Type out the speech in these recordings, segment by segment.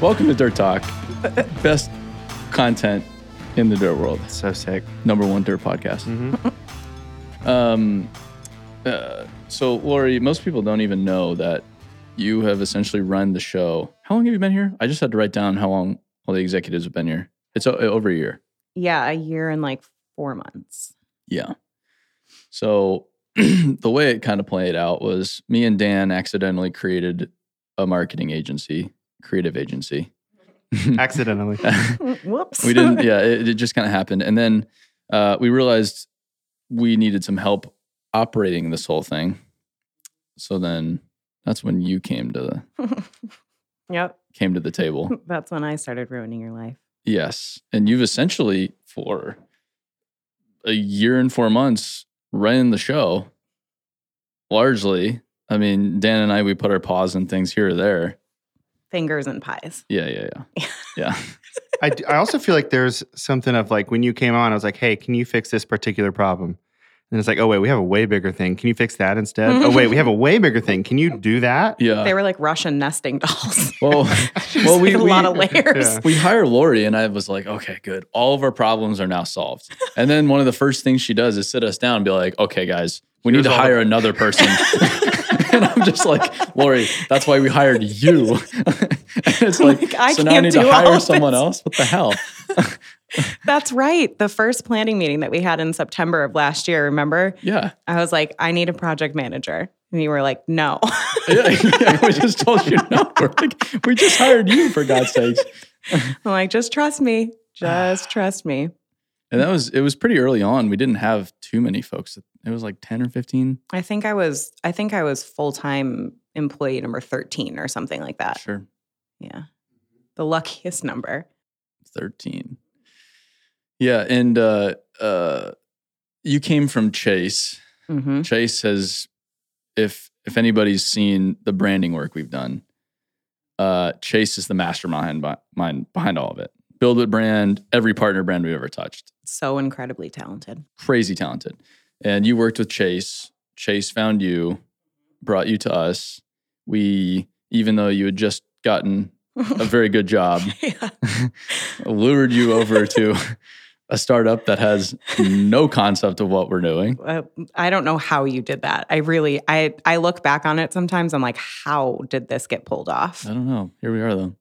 Welcome to Dirt Talk, best content in the dirt world. So sick. Number one dirt podcast. Um, uh, so Lori, most people don't even know that you have essentially run the show. How long have you been here? I just had to write down how long all the executives have been here. It's o- over a year. Yeah, a year and like four months. Yeah. So the way it kind of played out was me and Dan accidentally created a marketing agency, creative agency. Accidentally. Whoops. we didn't yeah it, it just kind of happened and then uh, we realized we needed some help operating this whole thing so then that's when you came to the yep. came to the table That's when I started ruining your life. yes and you've essentially for a year and four months ran the show largely i mean dan and i we put our paws in things here or there Fingers and pies. yeah yeah yeah yeah I, I also feel like there's something of like when you came on, I was like, hey, can you fix this particular problem? And it's like, oh, wait, we have a way bigger thing. Can you fix that instead? oh, wait, we have a way bigger thing. Can you do that? yeah They were like Russian nesting dolls. well well we, like a we lot of layers. Yeah. we hire Lori, and I was like, okay, good. All of our problems are now solved. And then one of the first things she does is sit us down and be like, okay, guys, we need to all the- hire another person. and I'm just like, Lori, that's why we hired you. and it's like, Like, I so now I need to hire someone this. else. What the hell? That's right. The first planning meeting that we had in September of last year, remember? Yeah. I was like, I need a project manager. And you were like, no. Yeah, yeah, we just told you no. We're like, we just hired you for God's sakes. I'm like, just trust me. Just trust me. And that was it was pretty early on. We didn't have too many folks. It was like 10 or 15. I think I was I think I was full-time employee number 13 or something like that. Sure. Yeah. The luckiest number. 13 yeah and uh uh you came from chase. Mm-hmm. chase has if if anybody's seen the branding work we've done uh chase is the mastermind mind behind all of it. Build it brand every partner brand we've ever touched. So incredibly talented. crazy talented. And you worked with chase. Chase found you brought you to us. We even though you had just gotten a very good job lured you over to a startup that has no concept of what we're doing. Uh, I don't know how you did that. I really I I look back on it sometimes I'm like how did this get pulled off? I don't know. Here we are though.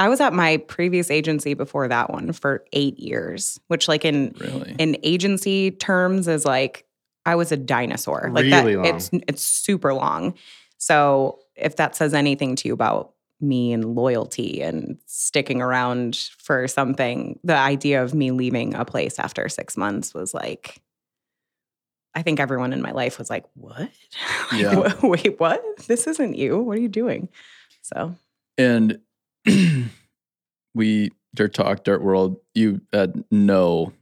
I was at my previous agency before that one for 8 years, which like in Really? in agency terms is like I was a dinosaur. Like Really that long. it's it's super long. So if that says anything to you about me and loyalty and sticking around for something, the idea of me leaving a place after 6 months was like I think everyone in my life was like, "What? Yeah. "Wha- Wait, what? This isn't you. What are you doing?" So, And we dirt talk, dirt world, you had no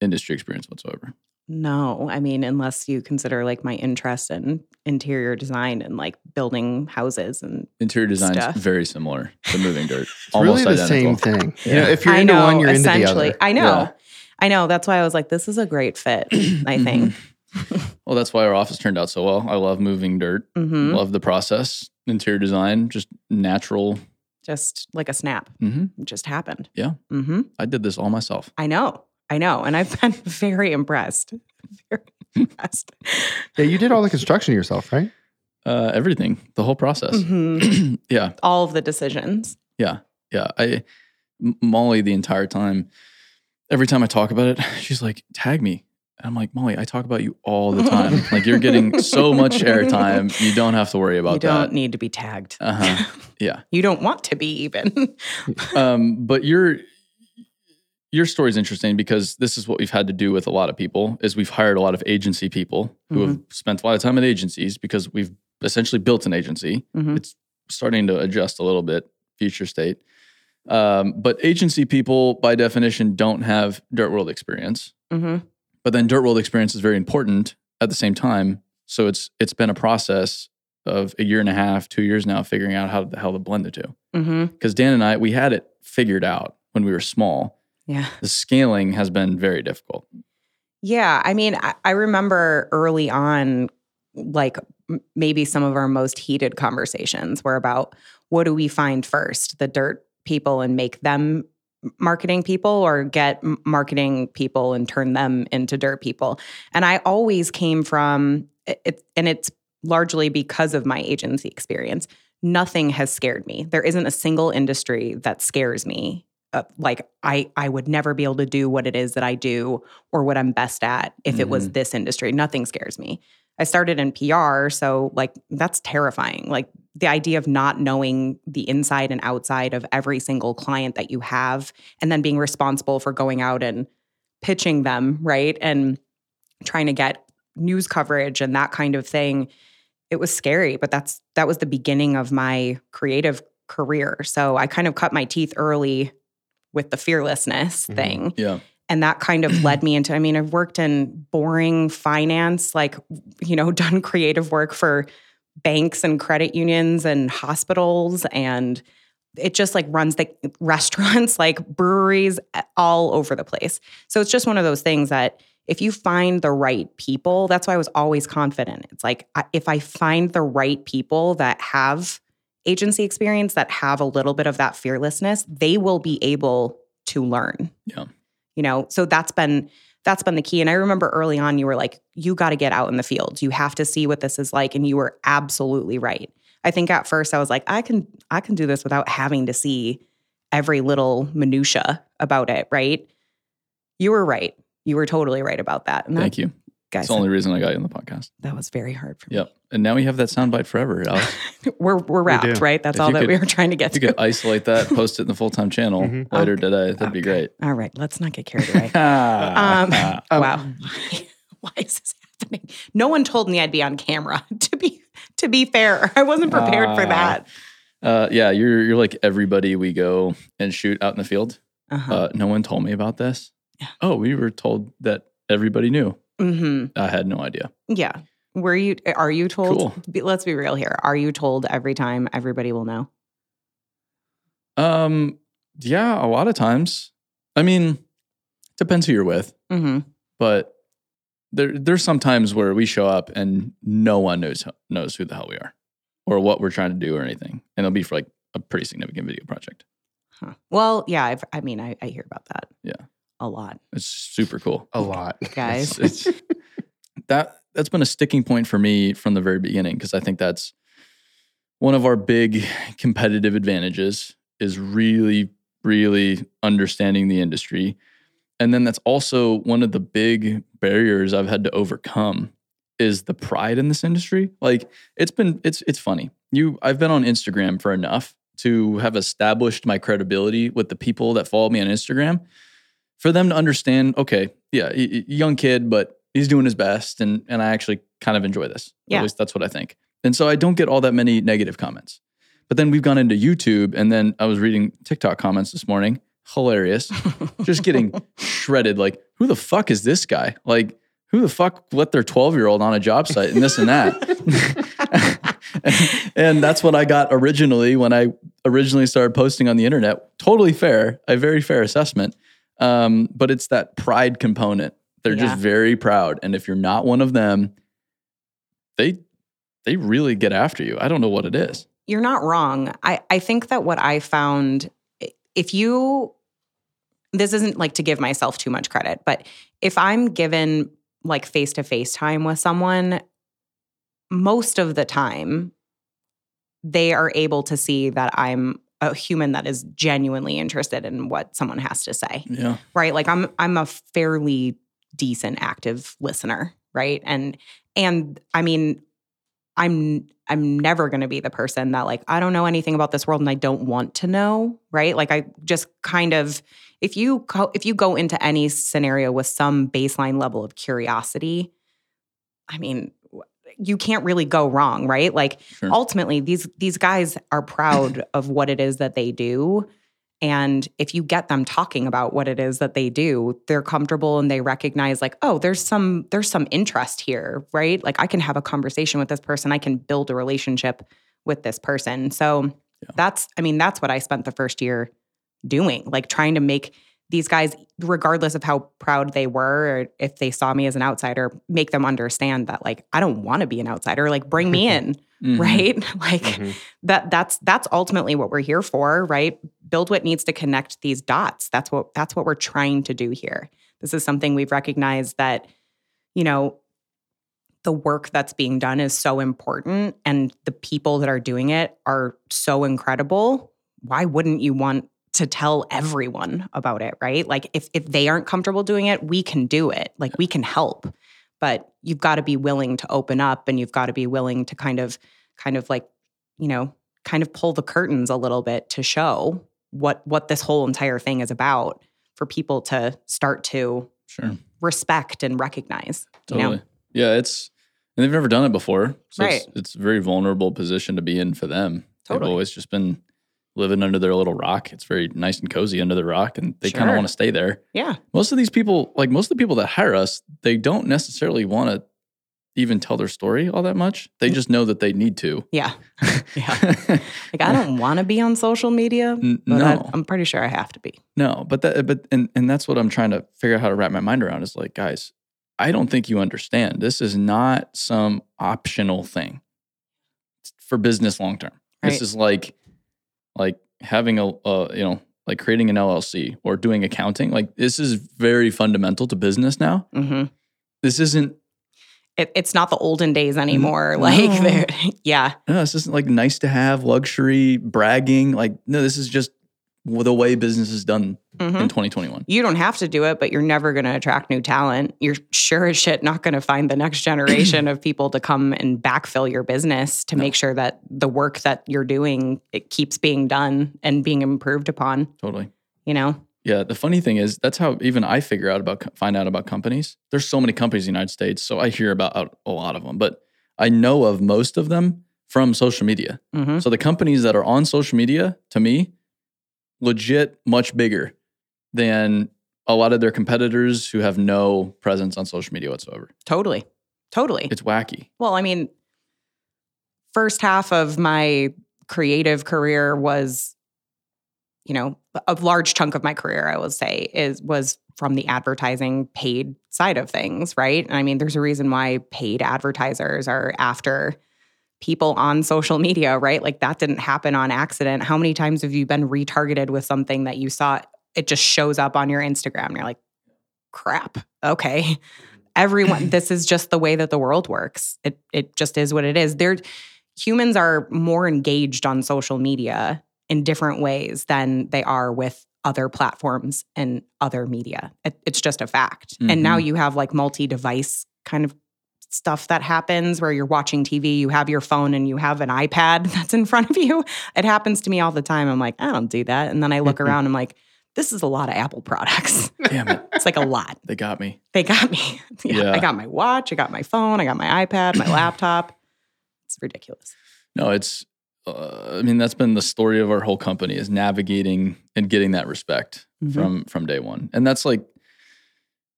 industry experience whatsoever. No, I mean, unless you consider like my interest in interior design and like building houses and Interior design is very similar to moving dirt. It's really the same thing. You know, if you're I into know, one, you're into the essentially. other. I know. Yeah. I know. That's why I was like, this is a great fit, I think. Well, that's why our office turned out so well. I love moving dirt. hmm Love the process. Interior design, just natural just like a snap. hmm It just happened. Yeah. hmm I did this all myself. I know. I know. And I've been very impressed. Very impressed. Yeah, you did all the construction yourself, right? Uh, everything, the whole process. Mhm. yeah, All of the decisions. yeah, yeah. I M- Molly the entire time. Every time I talk about it, she's like, "Tag me." And I'm like, Molly, I talk about you all the time. like you're getting so much airtime. You don't have to worry about that. you don't that. need to be tagged. Uh-huh. Yeah. you don't want to be even. um, but your your story is interesting because this is what we've had to do with a lot of people is we've hired a lot of agency people who have spent a lot of time at agencies because we've essentially built an agency. Mhm. it's starting to adjust a little bit future state. Um, but agency people by definition don't have dirt world experience. Hmm but then dirt world experience is very important at the same time. So it's it's been a process of a year and a half two years now figuring out how the hell to blend the two. Because Dan and I, we had it figured out when we were small. Yeah. The scaling has been very difficult. Yeah. I mean, I, I remember early on, like m- maybe some of our most heated conversations were about what do we find first, the dirt people and make them marketing people or get marketing people and turn them into dirt people. And I always came from it and it's largely because of my agency experience. Nothing has scared me. There isn't a single industry that scares me. Uh, like I I would never be able to do what it is that I do or what I'm best at if it was this industry. Nothing scares me. I started in PR, so like that's terrifying. Like the idea of not knowing the inside and outside of every single client that you have and then being responsible for going out and pitching them, right? And trying to get news coverage and that kind of thing. It was scary, but that's that was the beginning of my creative career. So I kind of cut my teeth early with the fearlessness Mhm. thing Yeah. and that kind of led me into i mean i've worked in boring finance like you know done creative work for banks and credit unions and hospitals and it just like runs the restaurants like breweries all over the place so it's just one of those things that if you find the right people that's why i was always confident it's like if i find the right people that have agency experience that have a little bit of that fearlessness they will be able to learn. Yeah. you know so that's been that's been the key. And i remember early on you were like you got to get out in the field. You have to see what this is like. And you were absolutely right. I think at first i was like i can i can do this without having to see every little minutia about it right? You were right. You were totally right about that. And Thank that, you. Guys That's the only reason I got you on the podcast. that was very hard for me Yep. And now we have that soundbite forever, Alex. we're we're wrapped do. right that's If all that could- we were trying to get If you could isolate that, post it in the full time channel Mhm. later Okay. today, that'd be great. all right let's not get carried away um, Um, wow. Why is this happening? No one told me I'd be on camera. To be to be fair, I wasn't prepared for Ah. that. uh, yeah, you're you're like everybody we go and shoot out in the field. Uh-huh. Uh, no one told me about this. Yeah. Oh, we were told that everybody knew. Hmm I had no idea. Yeah. Were you? Are you told? Cool. be- Let's be real here. Are you told every time everybody will know? Um, yeah, a lot of times. I mean, it depends who you're with, hmm but there there's some times where we show up and no one knows knows who the hell we are or what we're trying to do or anything, and it'll be for like a pretty significant video project. Huh. Well, yeah. I've, I mean, I, I hear about that. Yeah. A lot, It's super cool. A lot. guys. It's, it's that that's been a sticking point for me from the very beginning because I think that's one of our big competitive advantages is really really understanding the industry. And then that's also one of the big barriers I've had to overcome is the pride in this industry. Like it's been it's it's funny. You I've been on Instagram for enough to have established my credibility with the people that follow me on Instagram for them to understand, okay, yeah, young kid, but he's doing his best and and I actually kind of enjoy this. Yeah. At least that's what I think. And so I don't get all that many negative comments. But then we've gone into YouTube and then I was reading TikTok comments this morning. Hilarious. Just getting shredded. Like, who the fuck is this guy? Like, who the fuck let their 12 year old on a job site and this and that? and that's what I got originally when I originally started posting on the internet. Totally fair, a very fair assessment. Um, but it's that pride component. They're Yeah. just very proud. And if you're not one of them, they they really get after you. I don't know what it is. you're not wrong. I, I think that what I found, if you, this isn't like to give myself too much credit, but if I'm given like face to face time with someone, most of the time, they are able to see that I'm a human that is genuinely interested in what someone has to say. Yeah. Right? Like I'm I'm a fairly decent active listener, right? And and I mean I'm I'm never going to be the person that like I don't know anything about this world and I don't want to know, right? Like I just kind of if you go, if you go into any scenario with some baseline level of curiosity, I mean, you can't really go wrong, right? Like Sure. ultimately these these guys are proud of what it is that they do. And if you get them talking about what it is that they do, they're comfortable and they recognize like, oh, there's some there's some interest here, right? Like I can have a conversation with this person, I can build a relationship with this person. So Yeah. that's I mean, that's what I spent the first year doing, like trying to make these guys, regardless of how proud they were, or if they saw me as an outsider, make them understand that like I don't want to be an outsider. Like bring me in, Mhm. right? Like Mhm. that that's that's ultimately what we're here for, right? Build what needs to connect these dots. That's what that's what we're trying to do here. This is something we've recognized that, you know, the work that's being done is so important and the people that are doing it are so incredible. Why wouldn't you want to tell everyone about it, right? Like if if they aren't comfortable doing it, we can do it. Like we can help. But you've got to be willing to open up and you've got to be willing to kind of kind of like, you know, kind of pull the curtains a little bit to show what what this whole entire thing is about for people to start to Sure. respect and recognize. You Totally. know? Yeah, it's and they've never done it before. So Right. it's it's a very vulnerable position to be in for them. They've Totally. always just been living under their little rock. It's very nice and cozy under the rock and they kind of want to stay there. Yeah. Most of these people, like most of the people that hire us, they don't necessarily want to even tell their story all that much. They mm. just know that they need to. Yeah. yeah. Like I don't want to be on social media, N- but I, no. I'm pretty sure I have to be. No, but that but and and that's what I'm trying to figure out how to wrap my mind around is like, guys, I don't think you understand. This is not some optional thing for business long term. This is like like having a uh, you know, like creating an LLC or doing accounting. Like this is very fundamental to business now. hmm This isn't It, it's not the olden days anymore. no. Like, yeah, no, this isn't like nice to have luxury bragging. Like no, this is just the way business is done Mhm. in 2021. you don't have to do it, but you're never going to attract new talent. You're sure as shit not going to find the next generation of people to come and backfill your business to No. make sure that the work that you're doing it keeps being done and being improved upon. Totally. You know, Yeah, the funny thing is that's how even I figure out about find out about companies. There's so many companies in the United States, so I hear about a- a lot of them, but I know of most of them from social media. hmm So the companies that are on social media, to me, legit much bigger than a lot of their competitors who have no presence on social media whatsoever. totally, totally. It's wacky. Well, I mean, first half of my creative career was, you know, a large chunk of my career, I would say, is was from the advertising paid side of things, right? I mean, there's a reason why paid advertisers are after people on social media, right? Like that didn't happen on accident. How many times have you been retargeted with something that you saw it just shows up on your Instagram and you're like, crap. Okay. Mm-hmm. Everyone, this is just the way that the world works. It it just is what it is. There humans are more engaged on social media in different ways than they are with other platforms and other media. It, it's just a fact. And now mm-hmm. you have like multi-device kind of stuff that happens where you're watching TV, you have your phone and you have an iPad that's in front of you. It happens to me all the time. I'm like, I don't do that. And then I look around, I'm like, this is a lot of Apple products. Damn it. It's like a lot. They got me. They got me. yeah, Yeah. I got my watch, I got my phone, I got my iPad, my laptop. It's ridiculous. No, it's. Uh, I mean, that's been the story of our whole company is navigating and getting that respect Mhm. from from day one, and that's like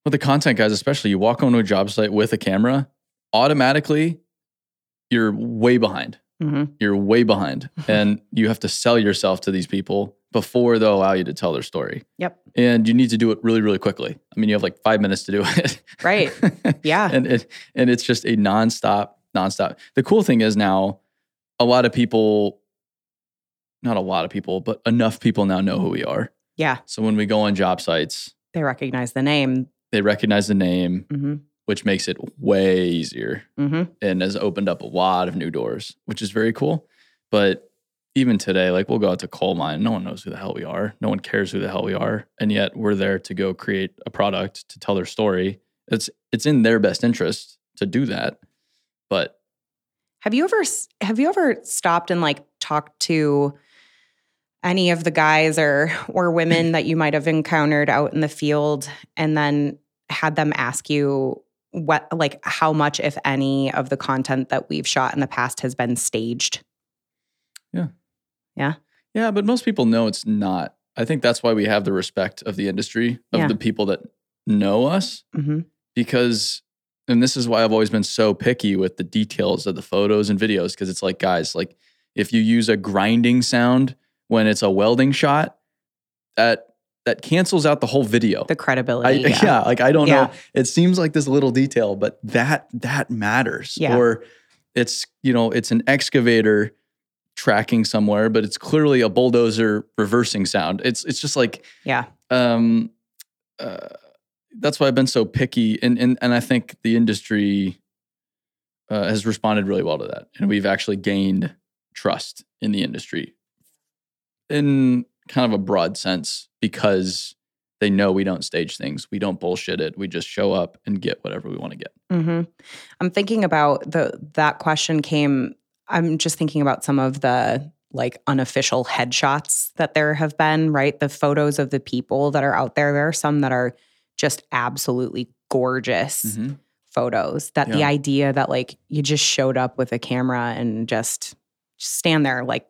with the content guys, especially. You walk onto a job site with a camera, automatically, you're way behind. Mhm. You're way behind, and you have to sell yourself to these people before they'll allow you to tell their story. Yep. And you need to do it really, really quickly. I mean, you have like five minutes to do it. Right. Yeah. and it and it's just a nonstop, nonstop. The cool thing is now, a lot of people not a lot of people, but enough people now know who we are. Yeah. So when we go on job sites, They recognize the name. they recognize the name, hmm which makes it way easier hmm and has opened up a lot of new doors, which is very cool. But even today, like we'll go out to coal mine, no one knows who the hell we are. No one cares who the hell we are. And yet we're there to go create a product to tell their story. It's it's in their best interest to do that. But Have you ever have you ever stopped and like talked to any of the guys or or women that you might have encountered out in the field and then had them ask you what like how much if any of the content that we've shot in the past has been staged? Yeah, Yeah. Yeah, but most people know it's not. I think that's why we have the respect of the industry, of Yeah. the people that know us, hmm because, and this is why I've always been so picky with the details of the photos and videos, because it's like, guys, like if you use a grinding sound when it's a welding shot, that that cancels out the whole video. The I, credibility. yeah. yeah. like I don't Yeah. know. It seems like this little detail, but that that matters. Yeah. Or it's you know it's an excavator tracking somewhere, but it's clearly a bulldozer reversing sound. It's it's just like Yeah. um, uh, that's why I've been so picky, and and and I think the industry uh, has responded really well to that, and we've actually gained trust in the industry in kind of a broad sense because they know we don't stage things, we don't bullshit it, we just show up and get whatever we want to get. hmm I'm thinking about the that question came. I'm just thinking about some of the like unofficial headshots that there have been. Right, the photos of the people that are out there. There are some that are just absolutely gorgeous photos. That the idea that like you just showed up with a camera and just stand there like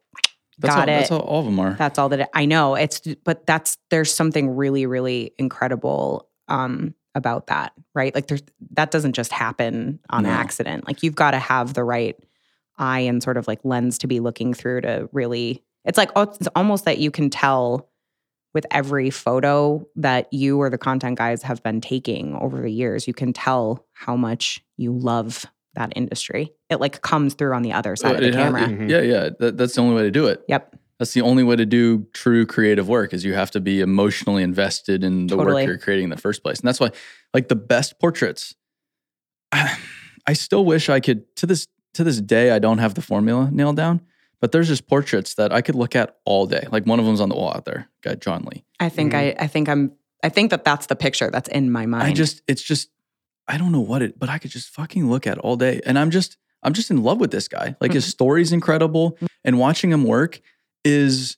That's got all, it. That's all, all of them are. That's all that it, I know. It's but that's there's something really really incredible um about that, right? Like there's that doesn't just happen on No. accident. Like you've got to have the right eye and sort of like lens to be looking through to really it's like oh, it's almost that you can tell with every photo that you or the content guys have been taking over the years, you can tell how much you love that industry. It like comes through on the other side of the It ha- camera. Mhm. yeah, yeah. That, that's the only way to do it. Yep. That's the only way to do true creative work is you have to be emotionally invested in the Totally. work you're creating in the first place. And that's why like the best portraits I still wish I could to this to this day I don't have the formula nailed down, but there's just portraits that I could look at all day. Like one of them's on the wall out there. Guy John Lee. I think I I think I'm I think that that's the picture that's in my mind. I just it's just I don't know what it, but I could just fucking look at all day. And I'm just I'm just in love with this guy. Like his story's incredible and watching him work is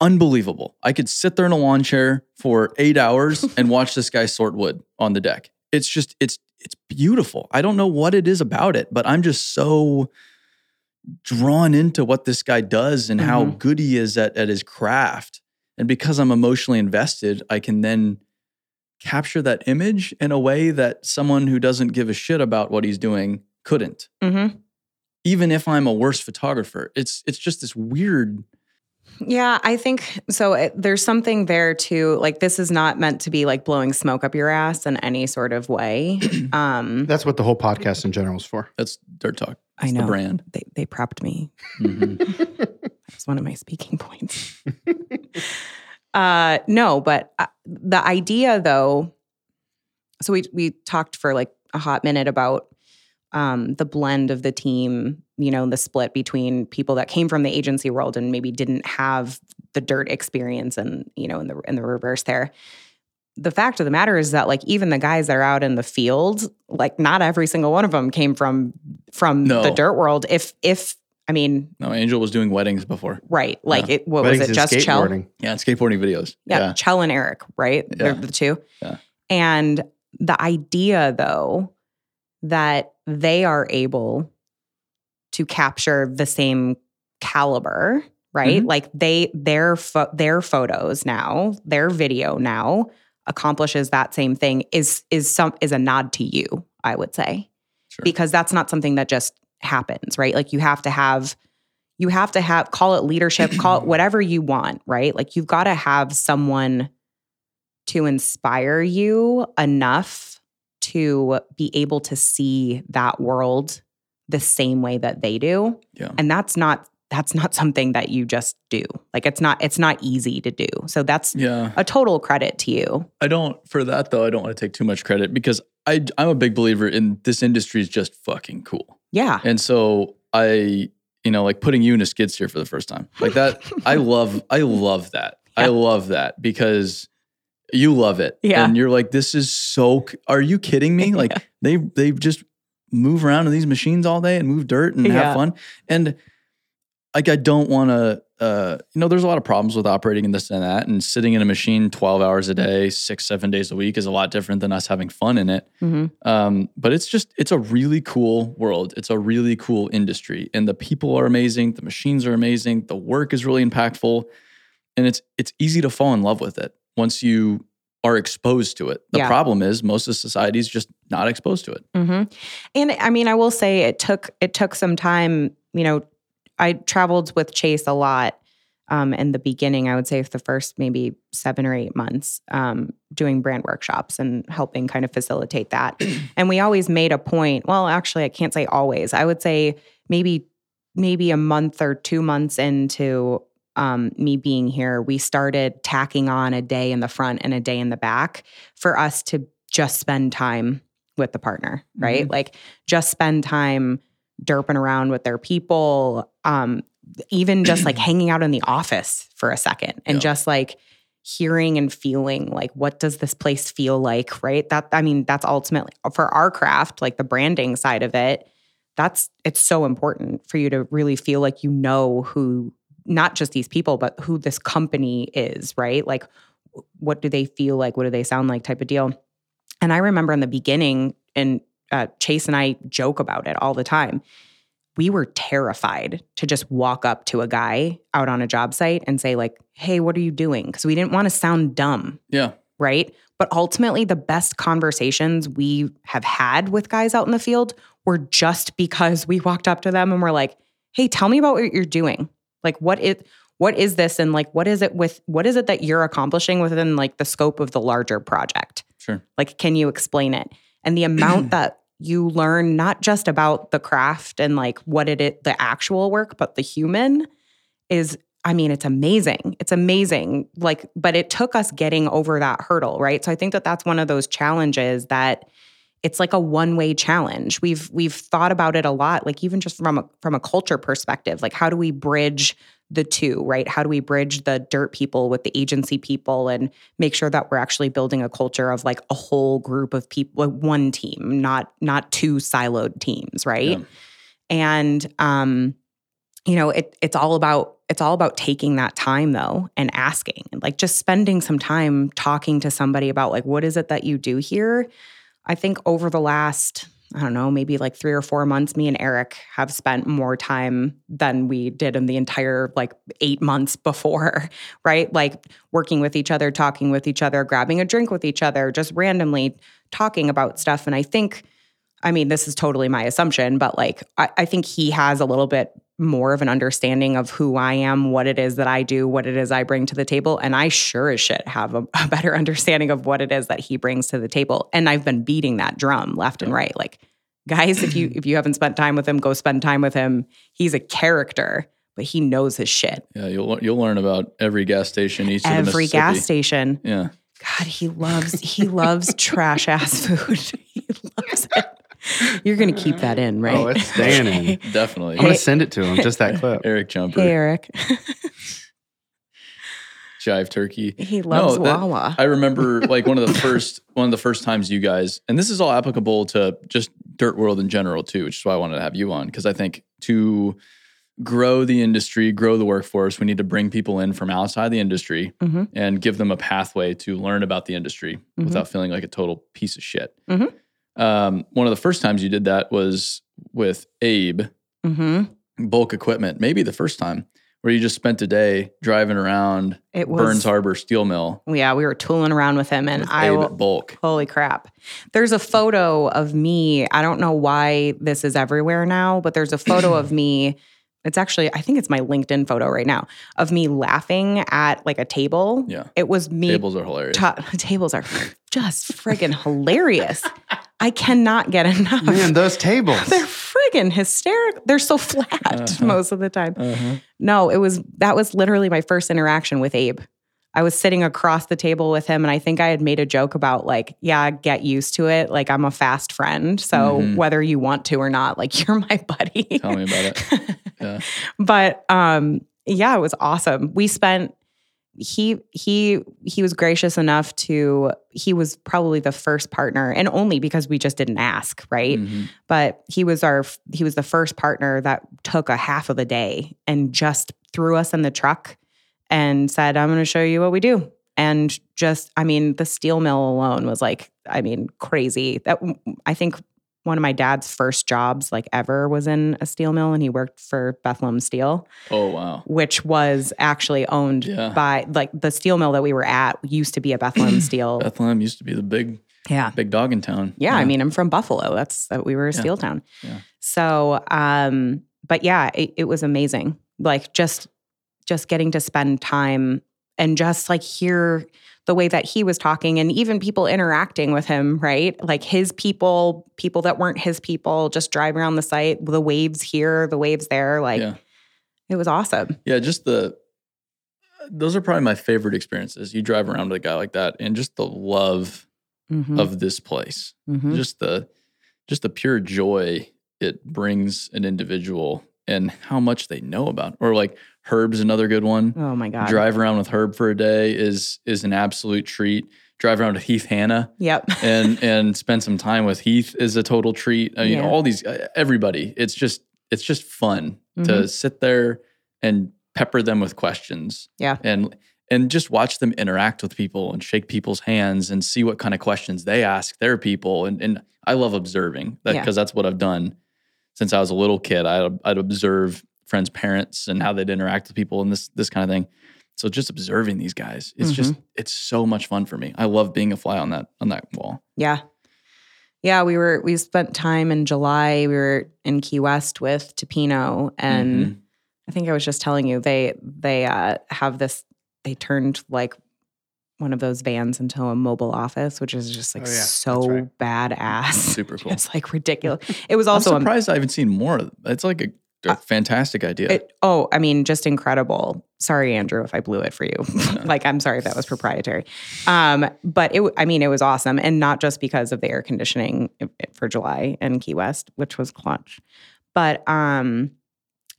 unbelievable. I could sit there in a lawn chair for 8 hours and watch this guy sort wood on the deck. It's just it's it's beautiful. I don't know what it is about it, but I'm just so drawn into what this guy does and how Mhm. good he is at, at his craft. And because I'm emotionally invested, I can then capture that image in a way that someone who doesn't give a shit about what he's doing couldn't. Mhm. Even if I'm a worse photographer, it's it's just this weird. Yeah, I think so. It, there's something there too. Like this is not meant to be like blowing smoke up your ass in any sort of way. Um, That's what the whole podcast in general is for. That's dirt talk. I know the brand. they they prepped me. Mhm. was one of my speaking points. uh, no, but uh, the idea though. So we we talked for like a hot minute about um, the blend of the team. You know, the split between people that came from the agency world and maybe didn't have the dirt experience, and you know, in the in the reverse there. The fact of the matter is that like even the guys that are out in the field, like not every single one of them came from from No. the dirt world. If if I mean, no, Angel was doing weddings before. Right. Like Yeah. it what Weddings was it and just Chell? Yeah, skateboarding videos. Yeah, Chell and Eric, right? They're the two. Yeah. And the idea though that they are able to capture the same caliber, right? Mhm. Like they their pho- their photos now, their video now accomplishes that same thing is is some is a nod to you, I would say Sure. because that's not something that just happens, right? Like you have to have you have to have call it leadership, call it whatever you want, right? Like you've got to have someone to inspire you enough to be able to see that world the same way that they do. Yeah. And that's not that's not something that you just do. Like it's not it's not easy to do. So that's Yeah. a total credit to you. I don't for that though. I don't want to take too much credit because I I'm a big believer in this industry is just fucking cool. Yeah. And so I, you know, like putting you in a skid steer for the first time, like that. I love, I love that. I love that because you love it. Yeah. And you're like, this is so. Are you kidding me? Like they they just move around in these machines all day and move dirt and Yeah. have fun. And like I don't want to. Uh, you know, there's a lot of problems with operating in this and that, and sitting in a machine 12 hours a day, six, seven days a week is a lot different than us having fun in it. hmm Um, but it's just it's a really cool world. It's a really cool industry, and the people are amazing. The machines are amazing. The work is really impactful, and it's it's easy to fall in love with it once you are exposed to it. The Yeah. problem is most of society is just not exposed to it. hmm And I mean, I will say it took it took some time. You know, I traveled with Chase a lot um, in the beginning. I would say for the first maybe seven or eight months, um, doing brand workshops and helping kind of facilitate that. and we always made a point. Well, actually, I can't say always. I would say maybe maybe a month or two months into um, me being here, we started tacking on a day in the front and a day in the back for us to just spend time with the partner, right? Like just spend time derping around with their people, um, even just like hanging out in the office for a second and Yeah. just like hearing and feeling like what does this place feel like, right? That I mean, that's ultimately for our craft, like the branding side of it, that's it's so important for you to really feel like you know who not just these people, but who this company is, right? Like what do they feel like? What do they sound like type of deal. And I remember in the beginning, and uh, Chase and I joke about it all the time. We were terrified to just walk up to a guy out on a job site and say, like, hey, what are you doing? Because we didn't want to sound dumb, Yeah, right? But ultimately, the best conversations we have had with guys out in the field were just because we walked up to them and were like, hey, tell me about what you're doing. Like, what is, what is this? And like, what is it with, what is it that you're accomplishing within like the scope of the larger project? sure. Like, can you explain it? And the amount that you learn, not just about the craft and like what it is, the actual work, but the human is, I mean, it's amazing. It's amazing. Like, but it took us getting over that hurdle, right? So I think that that's one of those challenges that it's like a one-way challenge. We've we've thought about it a lot, like even just from a from a culture perspective. Like, how do we bridge the two, right? How do we bridge the dirt people with the agency people and make sure that we're actually building a culture of like a whole group of people, like one team, not not two siloed teams, right? Yeah. And um, you know, it it's all about it's all about taking that time though and asking and like just spending some time talking to somebody about like what is it that you do here. I think over the last I don't know, maybe like three or four months, me and Eric have spent more time than we did in the entire like eight months before, right? Like working with each other, talking with each other, grabbing a drink with each other, just randomly talking about stuff. And I think, I mean, this is totally my assumption, but like I, I think he has a little bit more of an understanding of who I am, what it is that I do, what it is I bring to the table. And I sure as shit have a, a better understanding of what it is that he brings to the table. And I've been beating that drum left and right. Like, guys, if you if you haven't spent time with him, go spend time with him. He's a character, but he knows his shit. Yeah, you'll you'll learn about every gas station east of the Every gas station. Yeah, God, he loves he loves trash ass food. he loves it. You're gonna keep that in, right? Oh, it's staying in. definitely. I'm gonna send it to him. Just that clip. Eric Jumper, Hey, Eric. Jive Turkey. he loves that- Wawa. I remember like one of the first one of the first times you guys, and this is all applicable to just dirt world in general too, which is why I wanted to have you on because I think to grow the industry, grow the workforce, we need to bring people in from outside the industry Mhm. and give them a pathway to learn about the industry Mhm. without feeling like a total piece of shit. Mhm. Um, one of the first times you did that was with Abe hmm bulk equipment, maybe the first time where you just spent a day driving around It was Burns Harbor steel mill Yeah, we were tooling around with him, and with I Abe will, at bulk. Holy crap. There's a photo of me. I don't know why this is everywhere now, but there's a photo of me. It's actually, I think it's my LinkedIn photo right now of me laughing at like a table. Yeah. It was me. Tables are hilarious. ta- tables are just friggin' hilarious. I cannot get enough. Man, those tables. They're friggin' hysterical. They're so flat Uh-huh. most of the time. Uh-huh. No, it was that was literally my first interaction with Abe. I was sitting across the table with him and I think I had made a joke about like, yeah, get used to it. Like I'm a fast friend. So Mhm. whether you want to or not, like you're my buddy. Tell me about it. Yeah. but um yeah, it was awesome. We spent he he he was gracious enough to he was probably the first partner and only because we just didn't ask, right? Mhm. but he was our he was the first partner that took a half of the day and just threw us in the truck and said i'm going to show you what we do and just i mean the steel mill alone was like i mean crazy that i think one of my dad's first jobs like ever was in a steel mill and he worked for bethlehem steel Oh wow. which was actually owned Yeah. by like the steel mill that we were at used to be a bethlehem steel Bethlehem used to be the big yeah big dog in town. yeah, I mean, I'm from Buffalo. That's that we were a Yeah. steel town. Yeah. So, um, but yeah, it, it was amazing. Like just just getting to spend time and just like hear the way that he was talking and even people interacting with him, right? Like his people, people that weren't his people, just driving around the site, the waves here, the waves there. Like yeah. it was awesome. Yeah, just the those are probably my favorite experiences. You drive around with a guy like that and just the love Mhm. of this place. Mhm. Just the just the pure joy it brings an individual and how much they know about. Or like Herb's another good one. Oh my God. Drive around with Herb for a day is is an absolute treat. Drive around with Heath Hanna Yep. and and spend some time with Heath is a total treat. I mean, Yeah. all these uh, everybody. It's just it's just fun Mm-hmm. to sit there and pepper them with questions. Yeah. and and just watch them interact with people and shake people's hands and see what kind of questions they ask their people. And and I love observing that Yeah. because that's what I've done since I was a little kid. I'd, I'd observe friends' parents and how they'd interact with people and this this kind of thing. So just observing these guys, it's just Mm-hmm. it's so much fun for me. I love being a fly on that on that wall. Yeah. Yeah, we were we spent time in July. We were in Key West with Toppino and Mhm. I think I was just telling you they they uh, have this they turned like one of those vans into a mobile office, which is just like Oh, yeah, so right. badass. super cool. It's like ridiculous. It was also I'm surprised I haven't seen more. It's like a, a fantastic idea. It, oh, I mean, just incredible. Sorry, Andrew, if I blew it for you. like, I'm sorry if that was proprietary. Um, but it, I mean, it was awesome, and not just because of the air conditioning for July in Key West, which was clutch, but um,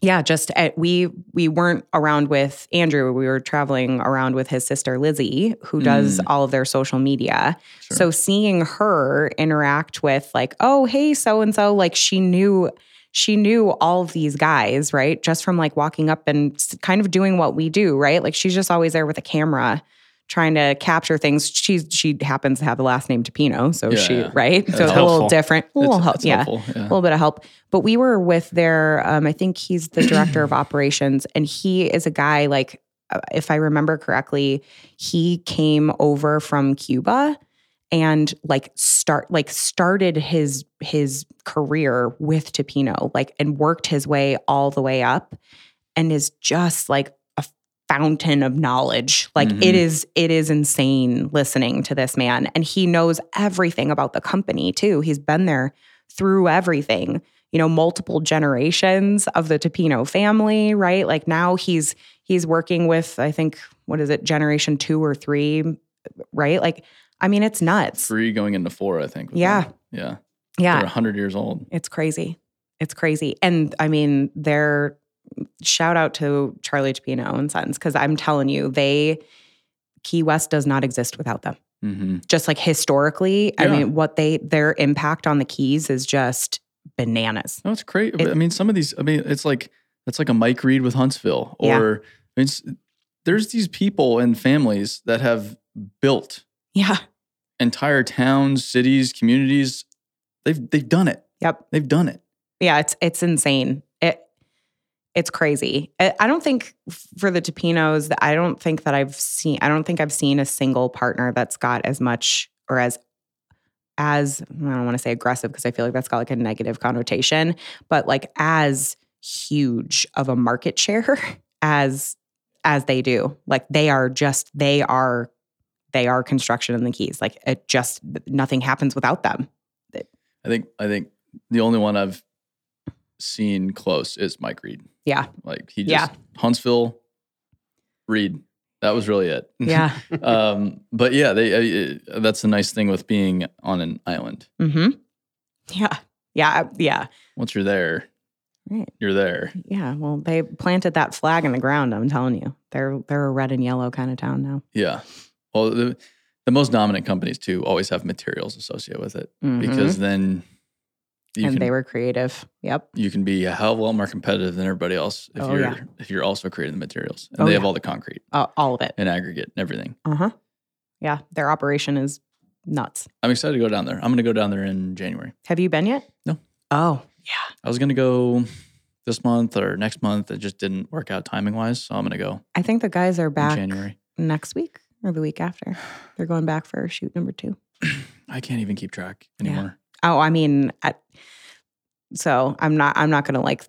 yeah, just at, we we weren't around with Andrew. We were traveling around with his sister Lizzie, who does all of their social media. Sure. So seeing her interact with like, oh, hey, so and so, like she knew she knew all of these guys, right? Just from like walking up and kind of doing what we do, right? Like she's just always there with a camera trying to capture things. She's she happens to have the last name Toppino, so Yeah, she yeah. right. So it's a little different. A little It's- help, it's yeah helpful, yeah. a little bit of help. But we were with their, um, I think he's the director of operations, and he is a guy like, uh, if I remember correctly, he came over from Cuba and like start like started his his career with Toppino, like and worked his way all the way up, and is just like a fountain of knowledge. Like Mhm. it is, it is insane listening to this man, and he knows everything about the company too. He's been there through everything, you know, multiple generations of the Toppino family, right? Like now he's he's working with I think what is it, generation 2 or 3, right? Like I mean it's nuts. Three going into four, I think. Yeah. them. Yeah. Yeah. They're 100 years old. It's crazy. It's crazy. And I mean, they're shout out to Charley Toppino and Sons cuz I'm telling you, they Key West does not exist without them. hmm Just like historically, I mean, what they their impact on the Keys is just bananas. No, it's great. It- I mean, some of these, I mean, it's like, that's like a Mike Reed with Huntsville. Yeah. Or I mean, it's, there's these people and families that have built Yeah. entire towns, cities, communities. They've, they've done it. Yep. They've done it. Yeah, it's it's insane. It it's crazy. I, I don't think for the Toppinos that I don't think that I've seen I don't think I've seen a single partner that's got as much or as as I don't want to say aggressive because I feel like that's got like a negative connotation, but like as huge of a market share as as they do. Like they are just they are they are construction in the keys. Like it just nothing happens without them. I think, I think the only one I've seen close is Mike Reed. Yeah. Like he just Yeah. Huntsville, Reed. That was really it. Yeah. um, but yeah, they uh, that's the nice thing with being on an island. mm-hmm. Yeah. Yeah. Yeah. Once you're there, Right. you're there. Yeah. Well, they planted that flag in the ground. I'm telling you, they're they're a red and yellow kind of town now. Yeah. Well, the, the most dominant companies too always have materials associated with it Mhm. because then you and can they were creative. Yep. you can be a hell of a lot more competitive than everybody else if Oh, you're yeah. if you're also creating the materials and Oh, they have yeah. all the concrete Uh, all of it. and aggregate and everything. Uh huh. Yeah. Their operation is nuts. I'm excited to go down there. I'm going to go down there in January. Have you been yet? No. Oh, yeah. I was going to go this month or next month. It just didn't work out timing wise, so I'm going to go I think the guys are in back January. next week or the week after. They're going back for shoot number two. I can't even keep track Yeah. anymore. Oh, I mean, I, so I'm not. I'm not going to like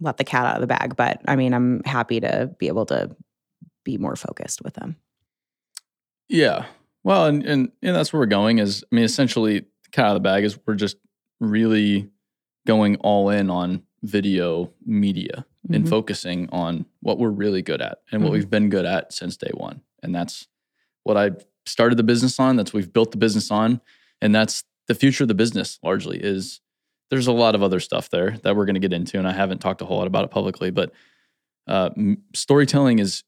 let the cat out of the bag, but I mean, I'm happy to be able to be more focused with them. Yeah. Well, and, and and that's where we're going. Is I mean, essentially, the cat out of the bag is we're just really going all in on video media and Mhm. focusing on what we're really good at and what Mhm. we've been good at since day one. And that's what I started the business on. That's what we've built the business on, and that's the future of the business. Largely is there's a lot of other stuff there that we're going to get into, and I haven't talked a whole lot about it publicly, but uh, m- storytelling is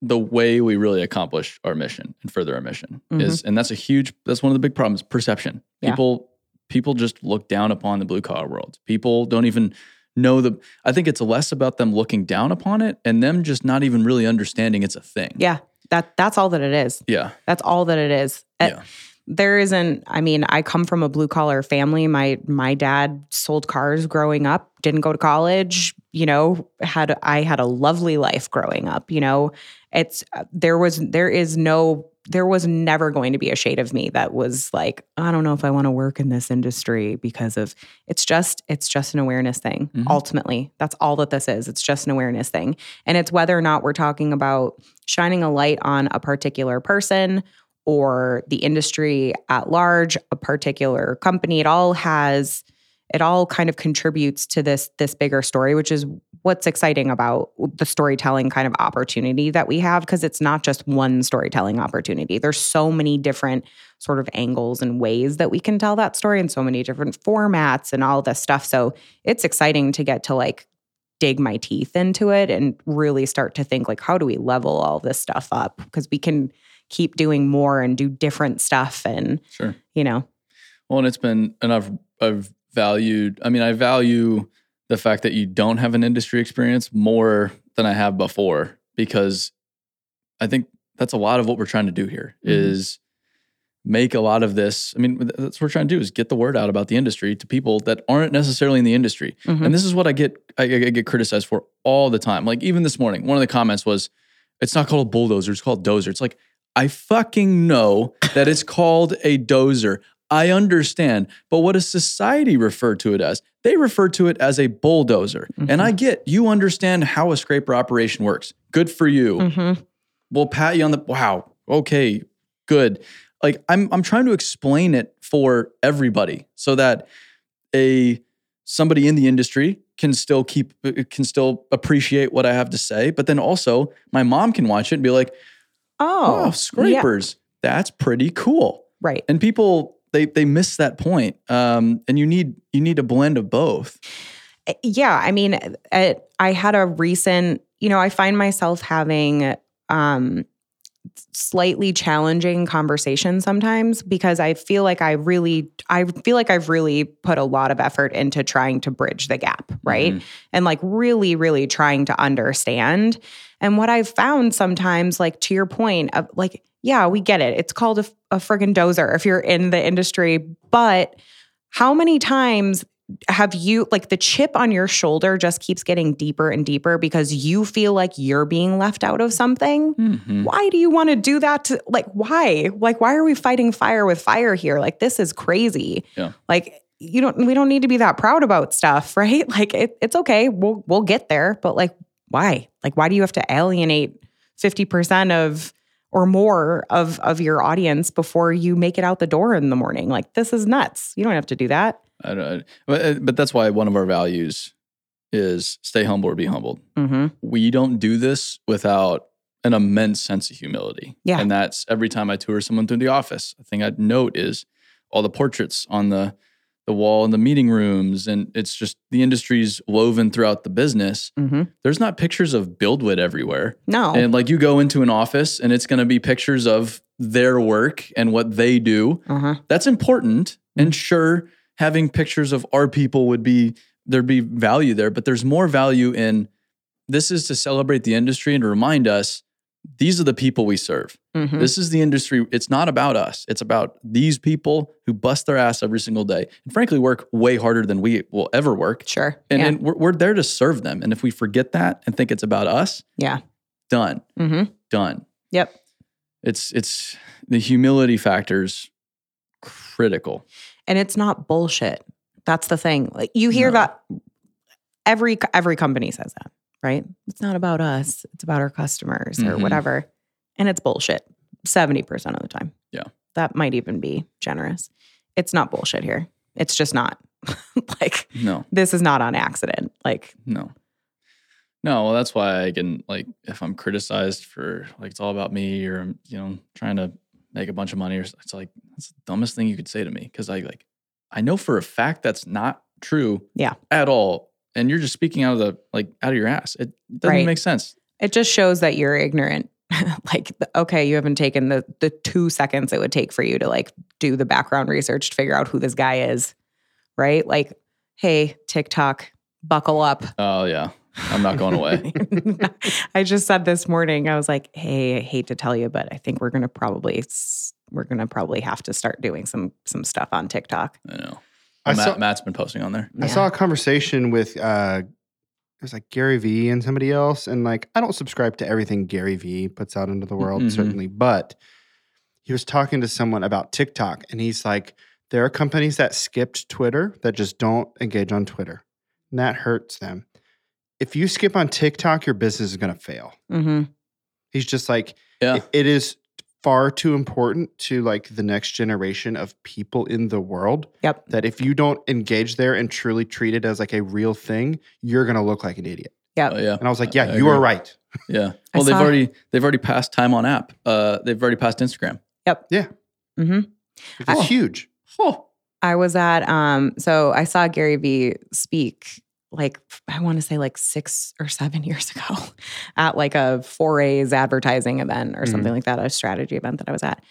the way we really accomplish our mission and further our mission is and that's a huge that's one of the big problems perception Yeah. people people just look down upon the blue collar world people don't even know the i think it's less about them looking down upon it and them just not even really understanding it's a thing Yeah, that that's all that it is. yeah That's all that it is. Uh, Yeah. There isn't. I mean, I come from a blue collar family. My my dad sold cars growing up. Didn't go to college. You know, had I had a lovely life growing up. You know, it's uh, there was there is no there was never going to be a shade of me that was like I don't know if I want to work in this industry because of it's just it's just an awareness thing. Mhm. Ultimately, that's all that this is. It's just an awareness thing, and it's whether or not we're talking about shining a light on a particular person or the industry at large, a particular company. It all has it all kind of contributes to this this bigger story, which is what's exciting about the storytelling kind of opportunity that we have because it's not just one storytelling opportunity. There's so many different sort of angles and ways that we can tell that story and so many different formats and all this stuff. So it's exciting to get to like dig my teeth into it and really start to think like how do we level all this stuff up because we can keep doing more and do different stuff and sure you know well and it's been and i've i've valued i mean i value the fact that you don't have an industry experience more than i have before because i think that's a lot of what we're trying to do here is Mhm. make a lot of this i mean that's what we're trying to do is get the word out about the industry to people that aren't necessarily in the industry Mhm. and this is what i get I, I get criticized for all the time like even this morning one of the comments was it's not called a bulldozer it's called dozer it's like i fucking know that it's called a dozer i understand. But what does society refer to it as? They refer to it as a bulldozer. And i get you understand how a scraper operation works. Good for you. Mhm. we'll pat you on the wow okay good. Like i'm i'm trying to explain it for everybody so that a somebody in the industry can still keep can still appreciate what i have to say but then also my mom can watch it and be like oh, oh, yeah, scrapers. That's pretty cool. Right. And people they they miss that point um and you need you need a blend of both. Uh, yeah i mean uh, i had a recent you know i find myself having um slightly challenging conversations sometimes because i feel like i really i feel like i've really put a lot of effort into trying to bridge the gap right? Mhm. and like really really trying to understand. And what i've found sometimes like to your point of like yeah we get it. It's called a, a friggin dozer if you're in the industry. But how many times have you like the chip on your shoulder just keeps getting deeper and deeper because you feel like you're being left out of something? Mhm. why do you want to do that to like why? Like why are we fighting fire with fire here? Like this is crazy. Yeah. like you don't we don't need to be that proud about stuff right? Like it, it's okay. We'll we'll get there. But like why? Like why do you have to alienate 50% of or more of of your audience before you make it out the door in the morning like this is nuts you don't have to do that I don't, but, but that's why one of our values is stay humble or be humbled. Mm-hmm. We don't do this without an immense sense of humility. Yeah. And that's every time I tour someone through the office. A thing I'd note is all the portraits on the the wall in the meeting rooms. And it's just the industry's woven throughout the business. Mm-hmm. There's not pictures of BuildWitt everywhere. No. And like you go into an office and it's going to be pictures of their work and what they do. uh-huh. That's important. And sure, having pictures of our people would be, there'd be value there, but there's more value in this is to celebrate the industry and to remind us these are the people we serve. Mhm. This is the industry. It's not about us. It's about these people who bust their ass every single day and frankly work way harder than we will ever work. Sure. And, yeah. and we're, we're there to serve them. And if we forget that and think it's about us, yeah. done, Mm-hmm. done. Yep. It's it's the humility factors critical. and it's not bullshit. That's the thing. Like you hear No. that every every company says that, right? It's not about us. It's about our customers or Mhm. whatever. And it's bullshit 70% of the time. Yeah. That might even be generous. It's not bullshit here. It's just not. like No, this is not on accident. Like no. No, well, that's why I can like if I'm criticized for like it's all about me or I'm you know trying to make a bunch of money or it's like that's the dumbest thing you could say to me because I like I know for a fact that's not true. Yeah. At all, and you're just speaking out of the like out of your ass. It doesn't Right. make sense. it just shows that you're ignorant. like okay, you haven't taken the the 2 seconds it would take for you to like do the background research to figure out who this guy is. Right? Like hey, TikTok, buckle up. Oh yeah, I'm not going away. I just said this morning, I was like, hey, I hate to tell you, but I think we're gonna probably we're gonna probably have to start doing some some stuff on TikTok. I know. I Matt, saw- Matt's been posting on there. I saw a conversation with uh it was like Gary Vee and somebody else. And like I don't subscribe to everything Gary Vee puts out into the world, Mhm. certainly, but he was talking to someone about TikTok and he's like, there are companies that skipped Twitter that just don't engage on Twitter. And that hurts them. If you skip on TikTok, your business is gonna fail. Mm-hmm. He's just like, Yeah. it- it is far too important to like the next generation of people in the world Yep. that if you don't engage there and truly treat it as like a real thing, you're gonna look like an idiot. Yep. Oh, yeah. And I was like, yeah, I you are right. Yeah. I Well, they've saw- already they've already passed time on app. Uh, they've already passed Instagram. Yep. Yeah. Mm hmm It's Oh. huge. Oh, I was at um so I saw Gary Vee speak like I want to say like 6 or 7 years ago at like a 4A's advertising event or something like that, a strategy event that I was at.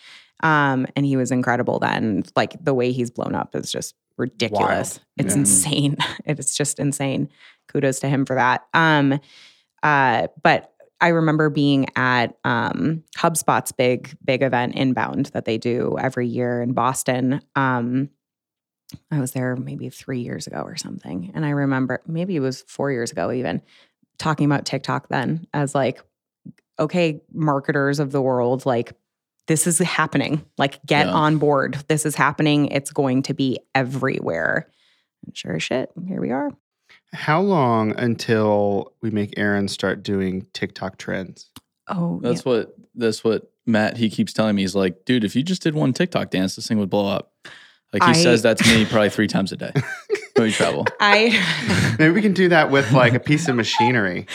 Um and he was incredible then. Like the way he's blown up is just ridiculous. Wild. It's Yeah. insane. It's just insane. Kudos to him for that. Um uh but I remember being at um, HubSpot's big, big event inbound that they do every year in Boston. Um, I was there maybe three years ago or something. And I remember maybe it was four years ago, even talking about TikTok then as like, okay, marketers of the world, like, this is happening. Like, get Yeah. on board. This is happening. It's going to be everywhere. And sure as shit, here we are. How long until we make Aaron start doing TikTok trends? Oh, that's what that's what Matt he keeps telling me. He's like, dude, if you just did one TikTok dance, this thing would blow up. Like he I- says that to me probably three times a day when we travel. I. Maybe we can do that with like a piece of machinery.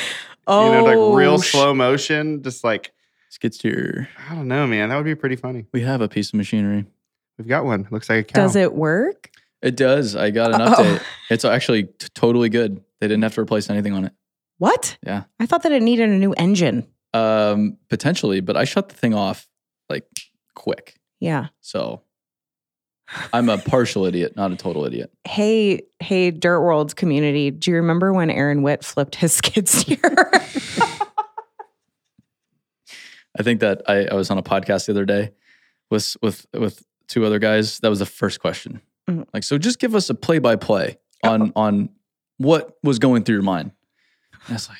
oh, you know, like real sh- slow motion. Just like, Skid steer. I don't know, man. That would be pretty funny. We have a piece of machinery. We've got one. Looks like a cow. Does it work? It does. I got an Oh. update. It's actually t- totally good. They didn't have to replace anything on it. What? Yeah. I thought that it needed a new engine. Um, potentially, but I shut the thing off like quick. Yeah. So I'm a partial idiot, not a total idiot. Hey, hey, Dirt World community. Do you remember when Aaron Witt flipped his skid steer? I think that I, I was on a podcast the other day with with with two other guys. That was the first question. Mhm. Like, so just give us a play by play on on what was going through your mind. And I was like.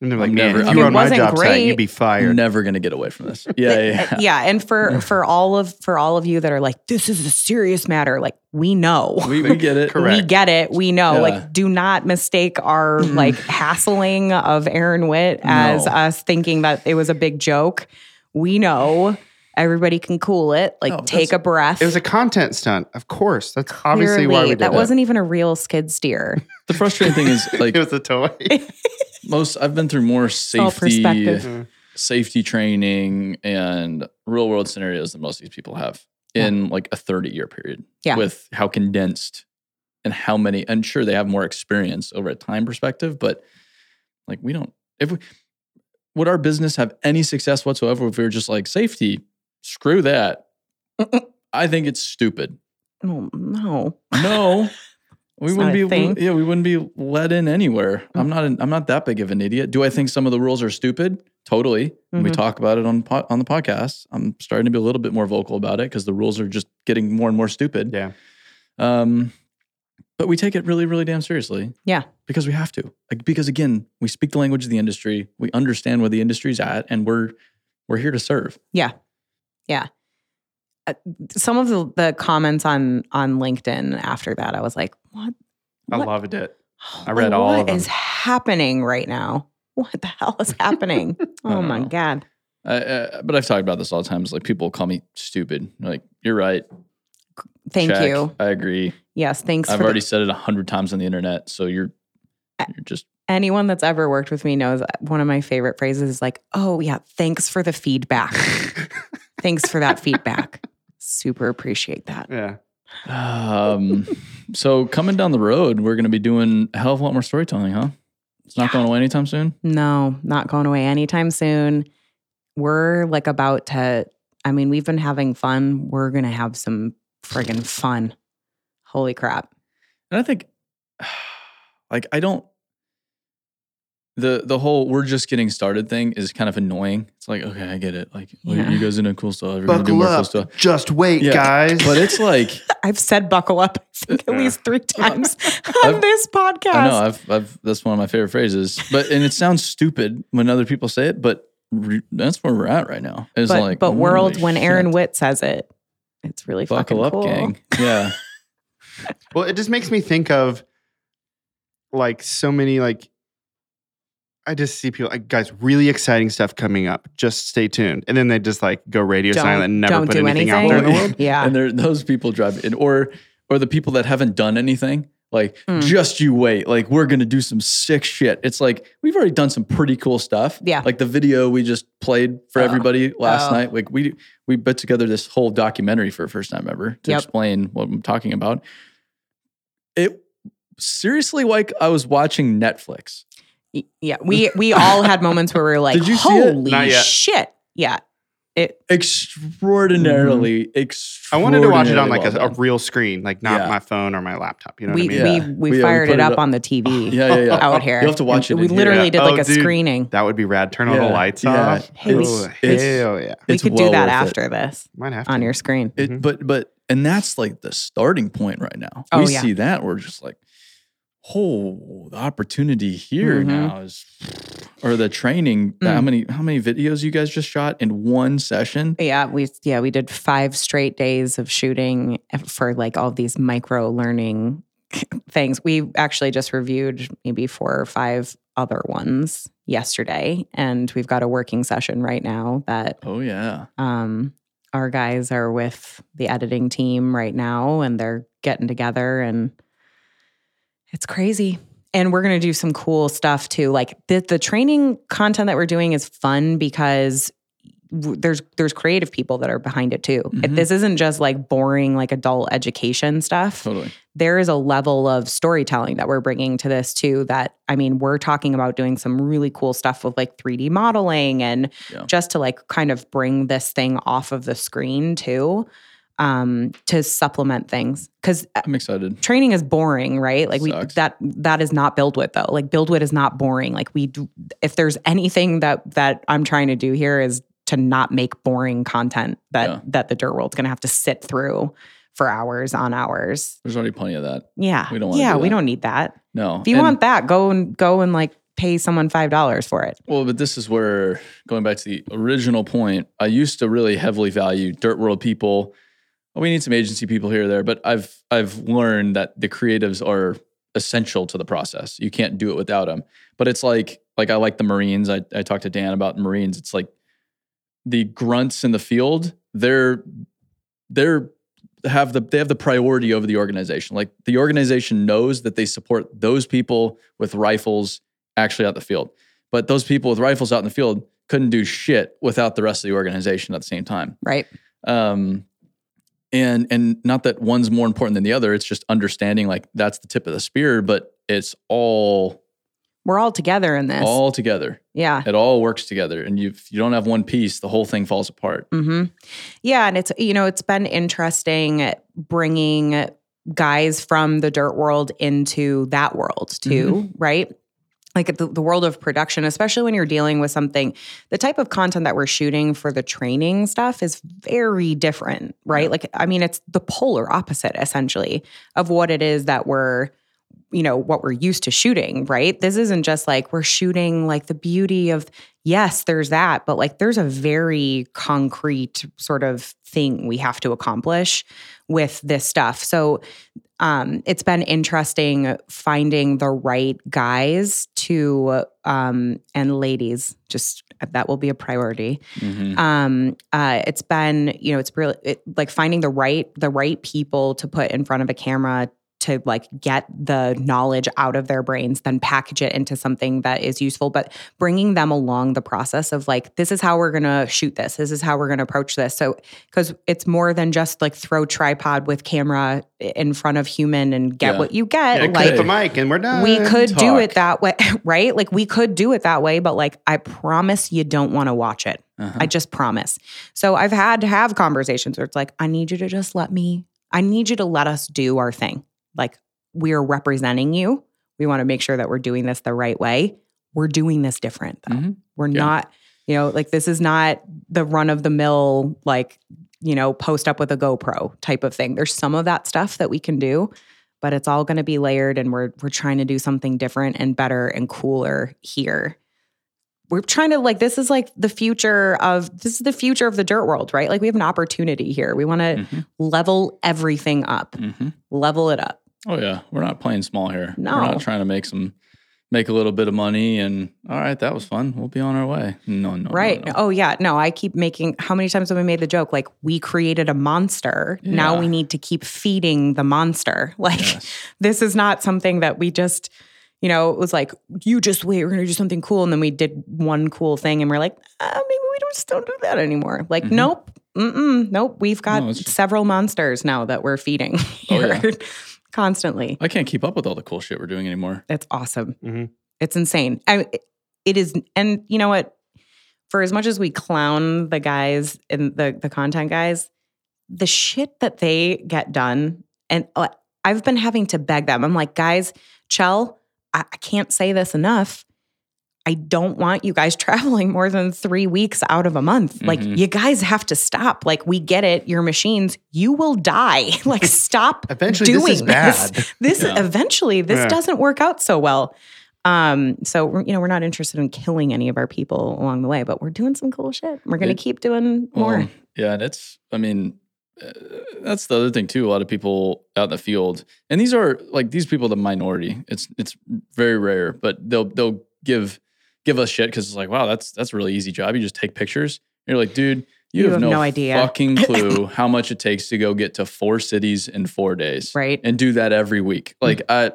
And they're like, I'm man, never- if you mean, were on my wasn't job site, great. you'd be I'm fired. never gonna get away from this. Yeah, yeah. yeah. yeah. And for for all of for all of you that are like, this is a serious matter. Like we know. We, we get it. Correct. We get it. We know. Yeah. Like, do not mistake our mm. like hassling of Aaron Witt as No. us thinking that it was a big joke. We know Everybody can cool it. Like No, take a breath. It was a content stunt, of course. That's obviously why we Clearly, did that it. wasn't even a real skid steer. The frustrating thing is like it was a toy. most I've been through more all safety perspective. Mm-hmm. safety training and real world scenarios than most of these people have in like a 30 year period. Yeah. With how condensed and how many and sure they have more experience over a time perspective, but like we don't if we would our business have any success whatsoever if we were just like safety, screw that. I think it's stupid. oh no. No. We wouldn't be thing. yeah, we wouldn't be let in anywhere. I'm not an, I'm not that big of an idiot. Do I think some of the rules are stupid? Totally. When We talk about it on on the podcast. I'm starting to be a little bit more vocal about it because the rules are just getting more and more stupid. yeah. Um, but we take it really, really damn seriously. Yeah. Because we have to. Like, because again, we speak the language of the industry. We understand where the industry's at, and we're we're here to serve. Yeah. Yeah. Uh, some of the, the comments on on LinkedIn after that, I was like, what? I loved it. I read all What them. happening right now? What the hell is happening? oh my know. God. Uh, uh, but I've talked about this all the times. Like people call me stupid. Like you're right. Thank Check. you. I agree. Yes. Thanks I've for the- already said it a hundred times on the internet. So you're you're just anyone that's ever worked with me knows one of my favorite phrases is like, oh, yeah, thanks for the feedback. thanks for that feedback. Super appreciate that. Yeah. um so coming down the road, we're gonna be doing a hell of a lot more storytelling, huh? It's not going away anytime soon. No, not going away anytime soon. We're like about to, I mean, we've been having fun. We're going to have some friggin' fun. Holy crap. And I think like I don't the the whole we're just getting started thing is kind of annoying. It's like, okay, I get it. Like well, Yeah. you guys are doing cool stuff. We're gonna do Buckle more cool up. stuff. Just wait, Yeah. guys. But it's like I've said buckle up I think, at Yeah. least three times on I've- this podcast. I know I've, I've that's one of my favorite phrases. But and it sounds stupid when other people say it, but re, that's where we're at right now. It's but like but holy world, when Aaron shit. Witt says it, it's really buckle fucking up, cool. gang. Yeah, Well, it just makes me think of like so many like I just see people like guys really exciting stuff coming up. Just stay tuned, and then they just like go radio Don't- silent and never don't put do anything, anything. out there in the world. Yeah. and there those people drive in, or or the people that haven't done anything. Like, Mm. just you wait. Like, we're gonna do some sick shit. It's like we've already done some pretty cool stuff. Yeah. Like the video we just played for Oh. everybody last Oh. night. Like we we put together this whole documentary for the first time ever to Yep. explain what I'm talking about. It seriously like I was watching Netflix. Y- Yeah, we we all had moments where we were like, Did you see it? "Holy shit!" Yeah, it. Extraordinarily, I extraordinarily. wanted to watch it on like well a, a real screen, like not Yeah. my phone or my laptop. You know we, what I mean? Yeah. we we We- yeah, we fired put it it up up- on the TV Yeah, yeah, yeah. out here. You'll have to watch And it We in here. literally Yeah. did like Oh, a dude. screening. That would be rad. Turn all the lights Yeah. off. Hey, we- Oh, it's- hell yeah. We It's could well do that worth it. after this Might have to. on your screen. It, Mhm. But but and that's like the starting point right now. Oh, we see that we're just like, oh, the opportunity here Mhm. now is, or the training. that- How Mm. many how many videos you guys just shot in one session? Yeah, we yeah we did five straight days of shooting for like all these micro learning things. We actually just reviewed maybe four or five other ones yesterday, and we've got a working session right now that Oh yeah, um, our guys are with the editing team right now and they're getting together and it's crazy and we're going to do some cool stuff too like the, the training content that we're doing is fun because there's there's creative people that are behind it too Mhm. this isn't just like boring like adult education stuff totally. there is a level of storytelling that we're bringing to this too that i mean we're talking about doing some really cool stuff with like 3d modeling and Yeah. just to like kind of bring this thing off of the screen too um to supplement things because I'm excited. training is boring right like we Sucks. that that is not BuildWitt though like BuildWitt is not boring like we do if there's anything that that i'm trying to do here is to not make boring content that Yeah. that the dirt world's gonna have to sit through for hours on hours There's already plenty of that. yeah. We don't yeah, do we don't need that. No, If you And- want that, go and go and like pay someone five dollars for it. Well, but this is where going back to the original point, I used to really heavily value dirt world people. We need some agency people here or there, but I've I've learned that the creatives are essential to the process. You can't do it without them. But it's like like I like the Marines. I, I talked to Dan about the Marines. It's like the grunts in the field, they're they're have the they have the priority over the organization. Like the organization knows that they support those people with rifles actually out the field. But those people with rifles out in the field couldn't do shit without the rest of the organization at the same time. Right. Um, and and not that one's more important than the other. It's just understanding like that's the tip of the spear, but it's all We're all together in this. all together. yeah. It all works together. And you you don't have one piece, the whole thing falls apart. hmm Yeah, and it's you know it's been interesting bringing guys from the dirt world into that world too, right? Like the, the world of production, especially when you're dealing with something, the type of content that we're shooting for the training stuff is very different, right? Like, I mean, it's the polar opposite essentially of what it is that we're you know what we're used to shooting right this isn't just like we're shooting like the beauty of yes there's that but like there's a very concrete sort of thing we have to accomplish with this stuff so um, it's been interesting finding the right guys to um, and ladies just that will be a priority Mhm. um uh it's been you know it's really it, like finding the right the right people to put in front of a camera to like get the knowledge out of their brains then package it into something that is useful but bringing them along the process of like this is how we're going to shoot this this is how we're going to approach this so cuz it's more than just like throw tripod with camera in front of human and get Yeah. what you get Yeah, like the mic and we're done. we could do it that way right like we could do it that way but like i promise you don't want to watch it Uh-huh. I just promise. So I've had to have conversations where it's like, I need you to just let me, I need you to let us do our thing. Like, we are representing you. We want to make sure that we're doing this the right way. We're doing this different, though. Mhm. We're Yeah. not, you know, like this is not the run of the mill, like, you know, post up with a GoPro type of thing. There's some of that stuff that we can do, but it's all going to be layered and we're we're trying to do something different and better and cooler here we're trying to like this is like the future of this is the future of the dirt world right like we have an opportunity here we want to Mhm. level everything up Mhm. level it up Oh yeah, we're not playing small here. No. we're not trying to make some make a little bit of money and all right, that was fun. We'll be on our way. No, no, no, right no. oh yeah no i keep making how many times have we made the joke like we created a monster now we need to keep feeding the monster like Yes. this is not something that we just you know it was like you just wait we're gonna do something cool and then we did one cool thing and we're like uh, maybe we don't just don't do that anymore like Mhm. nope mm-mm, nope we've got No, several monsters now that we're feeding Oh, yeah. constantly. I can't keep up with all the cool shit we're doing anymore. it's awesome. Mhm. it's insane. I, it is and you know what? For as much as we clown the guys and the the content guys the shit that they get done and uh, i've been having to beg them. I'm like guys chell I, I can't say this enough i don't want you guys traveling more than three weeks out of a month like Mhm. you guys have to stop like we get it your machines you will die like stop Eventually, doing this is bad. this Yeah. eventually this Yeah. doesn't work out so well um so we're, you know we're not interested in killing any of our people along the way but we're doing some cool shit we're gonna It- keep doing more Well, yeah, and it's, I mean, uh, that's the other thing too. A lot of people out in the field, and these are like these people, the minority. It's it's very rare, but they'll they'll give give us shit because it's like, wow, that's that's a really easy job. You just take pictures. And you're like, dude, you, have, no, idea. fucking clue how much it takes to go get to four cities in four days, right and do that every week. Like I,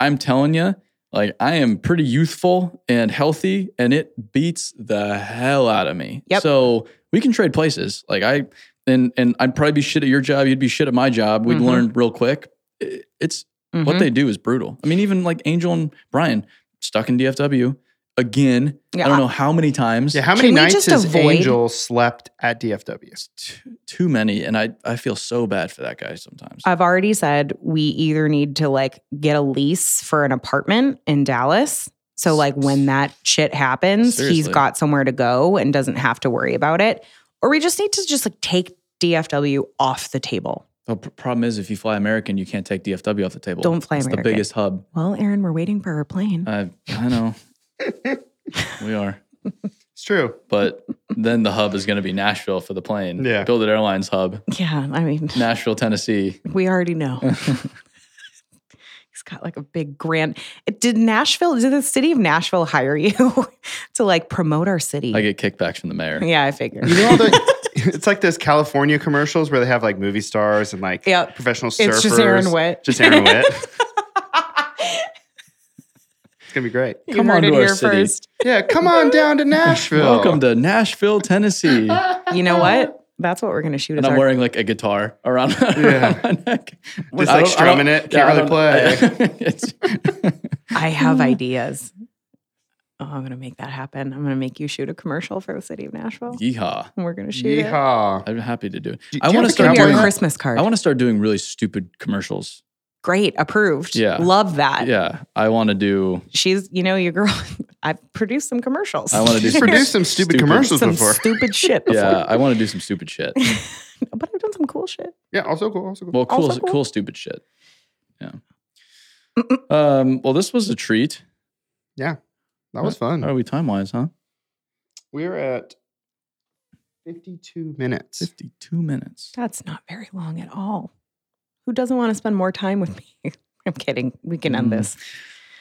I'm telling you, like I am pretty youthful and healthy, and it beats the hell out of me. Yep. So we can trade places. Like I, and and I'd probably be shit at your job. You'd be shit at my job. We'd Mhm. learn real quick. It's what Mhm. they do is brutal. I mean, even like Angel and Brian stuck in DFW again. I don't know how many times. Yeah, how many nights has avoid- Angel slept at DFW? Too, too many, and I I feel so bad for that guy sometimes. I've already said we either need to like get a lease for an apartment in Dallas. So like when that shit happens, he's got somewhere to go and doesn't have to worry about it. Or we just need to just like take DFW off the table. the problem is, if you fly American, you can't take DFW off the table. Don't fly it's American. the biggest hub. Well, Aaron, we're waiting for our plane. I I know we are. It's true. but then the hub is going to be Nashville for the plane. Yeah. BuildWitt Airlines hub, yeah, I mean, Nashville, Tennessee. we already know. He's got like a big grand. It, did Nashville? Did the city of Nashville hire you to like promote our city? I get kickbacks from the mayor. yeah, I figured. You know, all the, it's like those California commercials where they have like movie stars and like Yep. professional surfers. It's just Aaron Witt. Just Aaron Witt. It's gonna be great. You Come heard on it to our here city. first. Yeah, come on down to Nashville. Welcome to Nashville, Tennessee. You know what? That's what we're gonna shoot. and I'm our- wearing like a guitar around, Yeah. around my neck. Just I like don't- I don't- strumming it. Can't yeah, I really play. don't- I have ideas. Oh, I'm gonna make that happen. I'm gonna make you shoot a commercial for the city of Nashville. Yeehaw! And we're gonna shoot it. Yeehaw. I'm happy to do it. Do- I want to start Give doing. Christmas card. I want to start doing really stupid commercials. Great, approved. Yeah. love that. Yeah, I want to do. She's, you know, your girl. I've produced some commercials. I want to do You've some, produced some stupid, Stupid. commercials some before. stupid shit. Before. Yeah, I want to do some stupid shit. but I've done some cool shit. yeah, also cool. Also cool. Well, cool, Also cool, cool. stupid shit. Yeah. Um. Well, this was a treat. Yeah. That was How fun. are we time wise, huh? We're at 52 minutes. Fifty-two minutes. That's not very long at all. Who doesn't want to spend more time with me? I'm kidding. We can end Mm. this.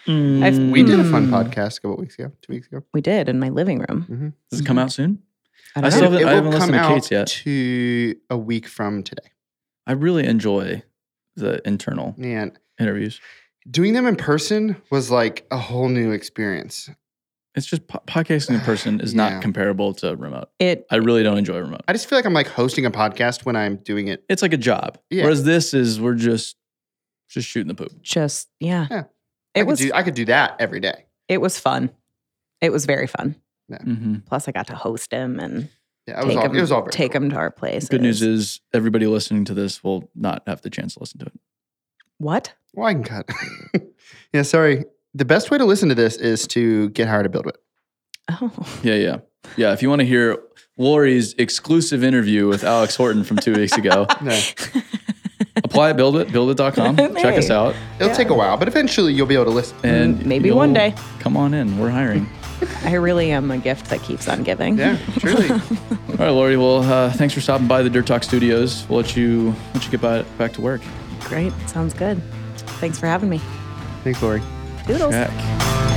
We did a fun Mm. podcast a couple weeks ago, two weeks ago. We did in my living room. Does it come out soon? I I don't still know. haven't- it I haven't come listened to out Kate's yet. to a week from today. I really enjoy the internal Man, interviews. doing them in person was like a whole new experience. It's just po- podcasting in person is Yeah. not comparable to remote. It I really don't enjoy remote. I just feel like I'm like hosting a podcast when I'm doing it. It's like a job. Yeah. Whereas this is we're just just shooting the poop. just yeah. Yeah. It I was could do I could do that every day. it was fun. It was very fun. hmm Plus, I got to host him and Yeah, it was take all him. it was all very take cool. him to our place. Good news is everybody listening to this will not have the chance to listen to it. what? Well, I can cut. yeah, sorry. The best way to listen to this is to get hired to build it. Oh, Yeah, yeah. Yeah. If you want to hear Lori's exclusive interview with Alex Horton from two weeks ago, No, apply at build buildwitt, buildwitt.com. Check us out. it'll take a while, but eventually you'll be able to listen. And Maybe you'll one day. Come on in. We're hiring. I really am a gift that keeps on giving. Yeah, truly. All right, Lori. Well, uh, thanks for stopping by the Dirt Talk Studios. We'll let you let you get by, back to work. Great. Sounds good. Thanks for having me. Thanks, Lori. Doodles. Check.